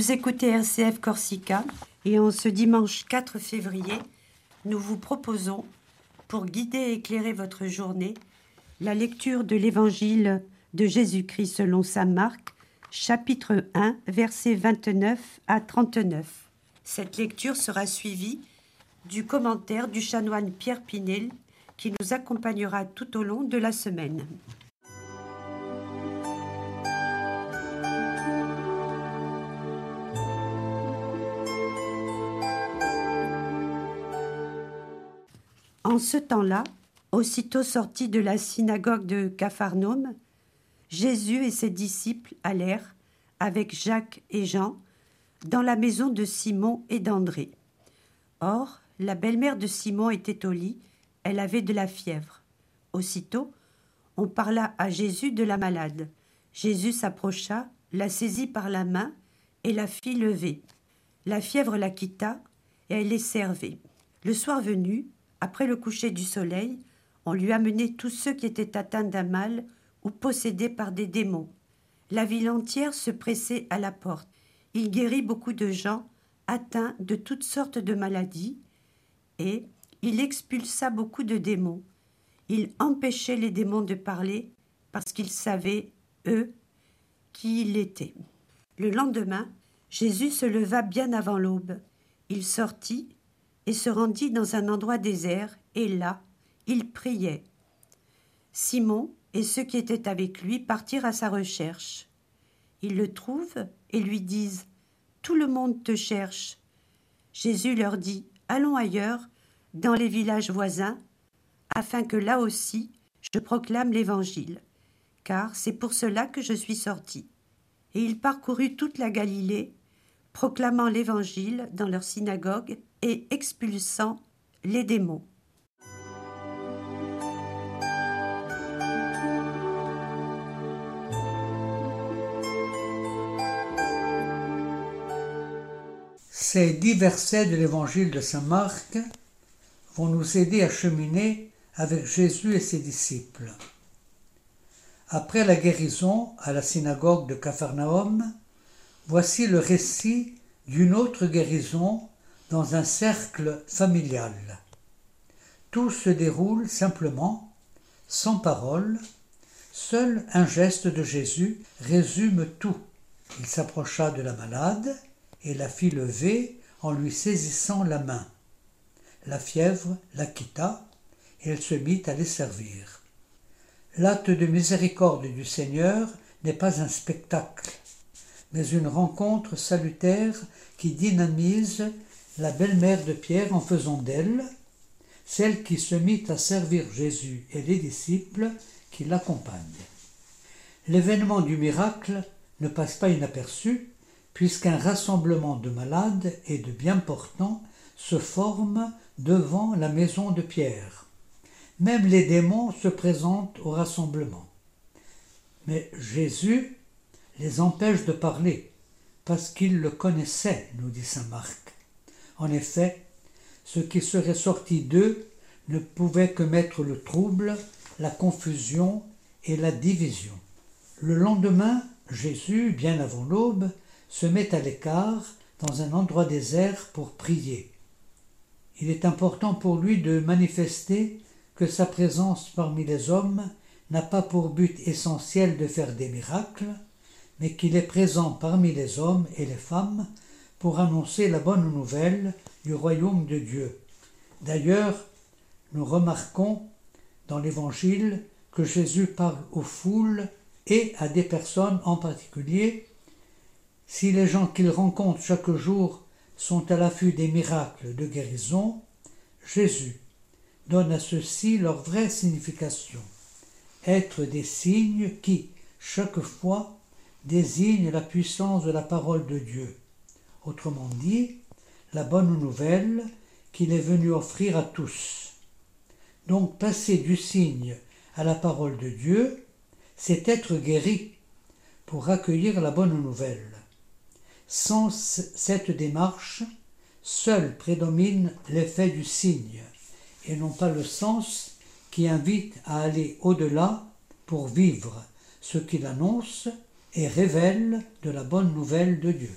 Vous écoutez RCF Corsica et en ce dimanche 4 février, nous vous proposons, pour guider et éclairer votre journée, la lecture de l'Évangile de Jésus-Christ selon Saint Marc, chapitre 1, versets 29 à 39. Cette lecture sera suivie du commentaire du chanoine Pierre Pinel qui nous accompagnera tout au long de la semaine. En ce temps-là, aussitôt sortis de la synagogue de Capharnaüm, Jésus et ses disciples allèrent, avec Jacques et Jean, dans la maison de Simon et d'André. Or, la belle-mère de Simon était au lit, elle avait de la fièvre. Aussitôt, on parla à Jésus de la malade. Jésus s'approcha, la saisit par la main et la fit lever. La fièvre la quitta et elle les servait. Le soir venu, après le coucher du soleil, on lui amenait tous ceux qui étaient atteints d'un mal ou possédés par des démons. La ville entière se pressait à la porte. Il guérit beaucoup de gens atteints de toutes sortes de maladies et il expulsa beaucoup de démons. Il empêchait les démons de parler parce qu'ils savaient, eux, qui il était. Le lendemain, Jésus se leva bien avant l'aube. Il sortit et se rendit dans un endroit désert, et là, il priait. Simon et ceux qui étaient avec lui partirent à sa recherche. Ils le trouvent et lui disent Tout le monde te cherche. Jésus leur dit Allons ailleurs, dans les villages voisins, afin que là aussi je proclame l'Évangile, car c'est pour cela que je suis sorti. Et il parcourut toute la Galilée, proclamant l'Évangile dans leur synagogue et expulsant les démons. Ces dix versets de l'évangile de Saint Marc vont nous aider à cheminer avec Jésus et ses disciples. Après la guérison à la synagogue de Capharnaüm, voici le récit d'une autre guérison dans un cercle familial. Tout se déroule simplement, sans parole, seul un geste de Jésus résume tout. Il s'approcha de la malade et la fit lever en lui saisissant la main. La fièvre la quitta et elle se mit à les servir. L'acte de miséricorde du Seigneur n'est pas un spectacle, mais une rencontre salutaire qui dynamise la belle-mère de Pierre en faisant d'elle celle qui se mit à servir Jésus et les disciples qui l'accompagnent. L'événement du miracle ne passe pas inaperçu, puisqu'un rassemblement de malades et de bien portants se forme devant la maison de Pierre. Même les démons se présentent au rassemblement. Mais Jésus les empêche de parler, parce qu'il le connaissait, nous dit saint Marc. En effet, ce qui serait sorti d'eux ne pouvait que mettre le trouble, la confusion et la division. Le lendemain, Jésus, bien avant l'aube, se met à l'écart dans un endroit désert pour prier. Il est important pour lui de manifester que sa présence parmi les hommes n'a pas pour but essentiel de faire des miracles, mais qu'il est présent parmi les hommes et les femmes pour annoncer la bonne nouvelle du royaume de Dieu. D'ailleurs, nous remarquons dans l'Évangile que Jésus parle aux foules et à des personnes en particulier. Si les gens qu'il rencontre chaque jour sont à l'affût des miracles de guérison, Jésus donne à ceux-ci leur vraie signification, être des signes qui, chaque fois, désignent la puissance de la parole de Dieu autrement dit, la bonne nouvelle qu'il est venu offrir à tous. Donc passer du signe à la parole de Dieu, c'est être guéri pour accueillir la bonne nouvelle. Sans cette démarche, seul prédomine l'effet du signe, et non pas le sens qui invite à aller au-delà pour vivre ce qu'il annonce et révèle de la bonne nouvelle de Dieu.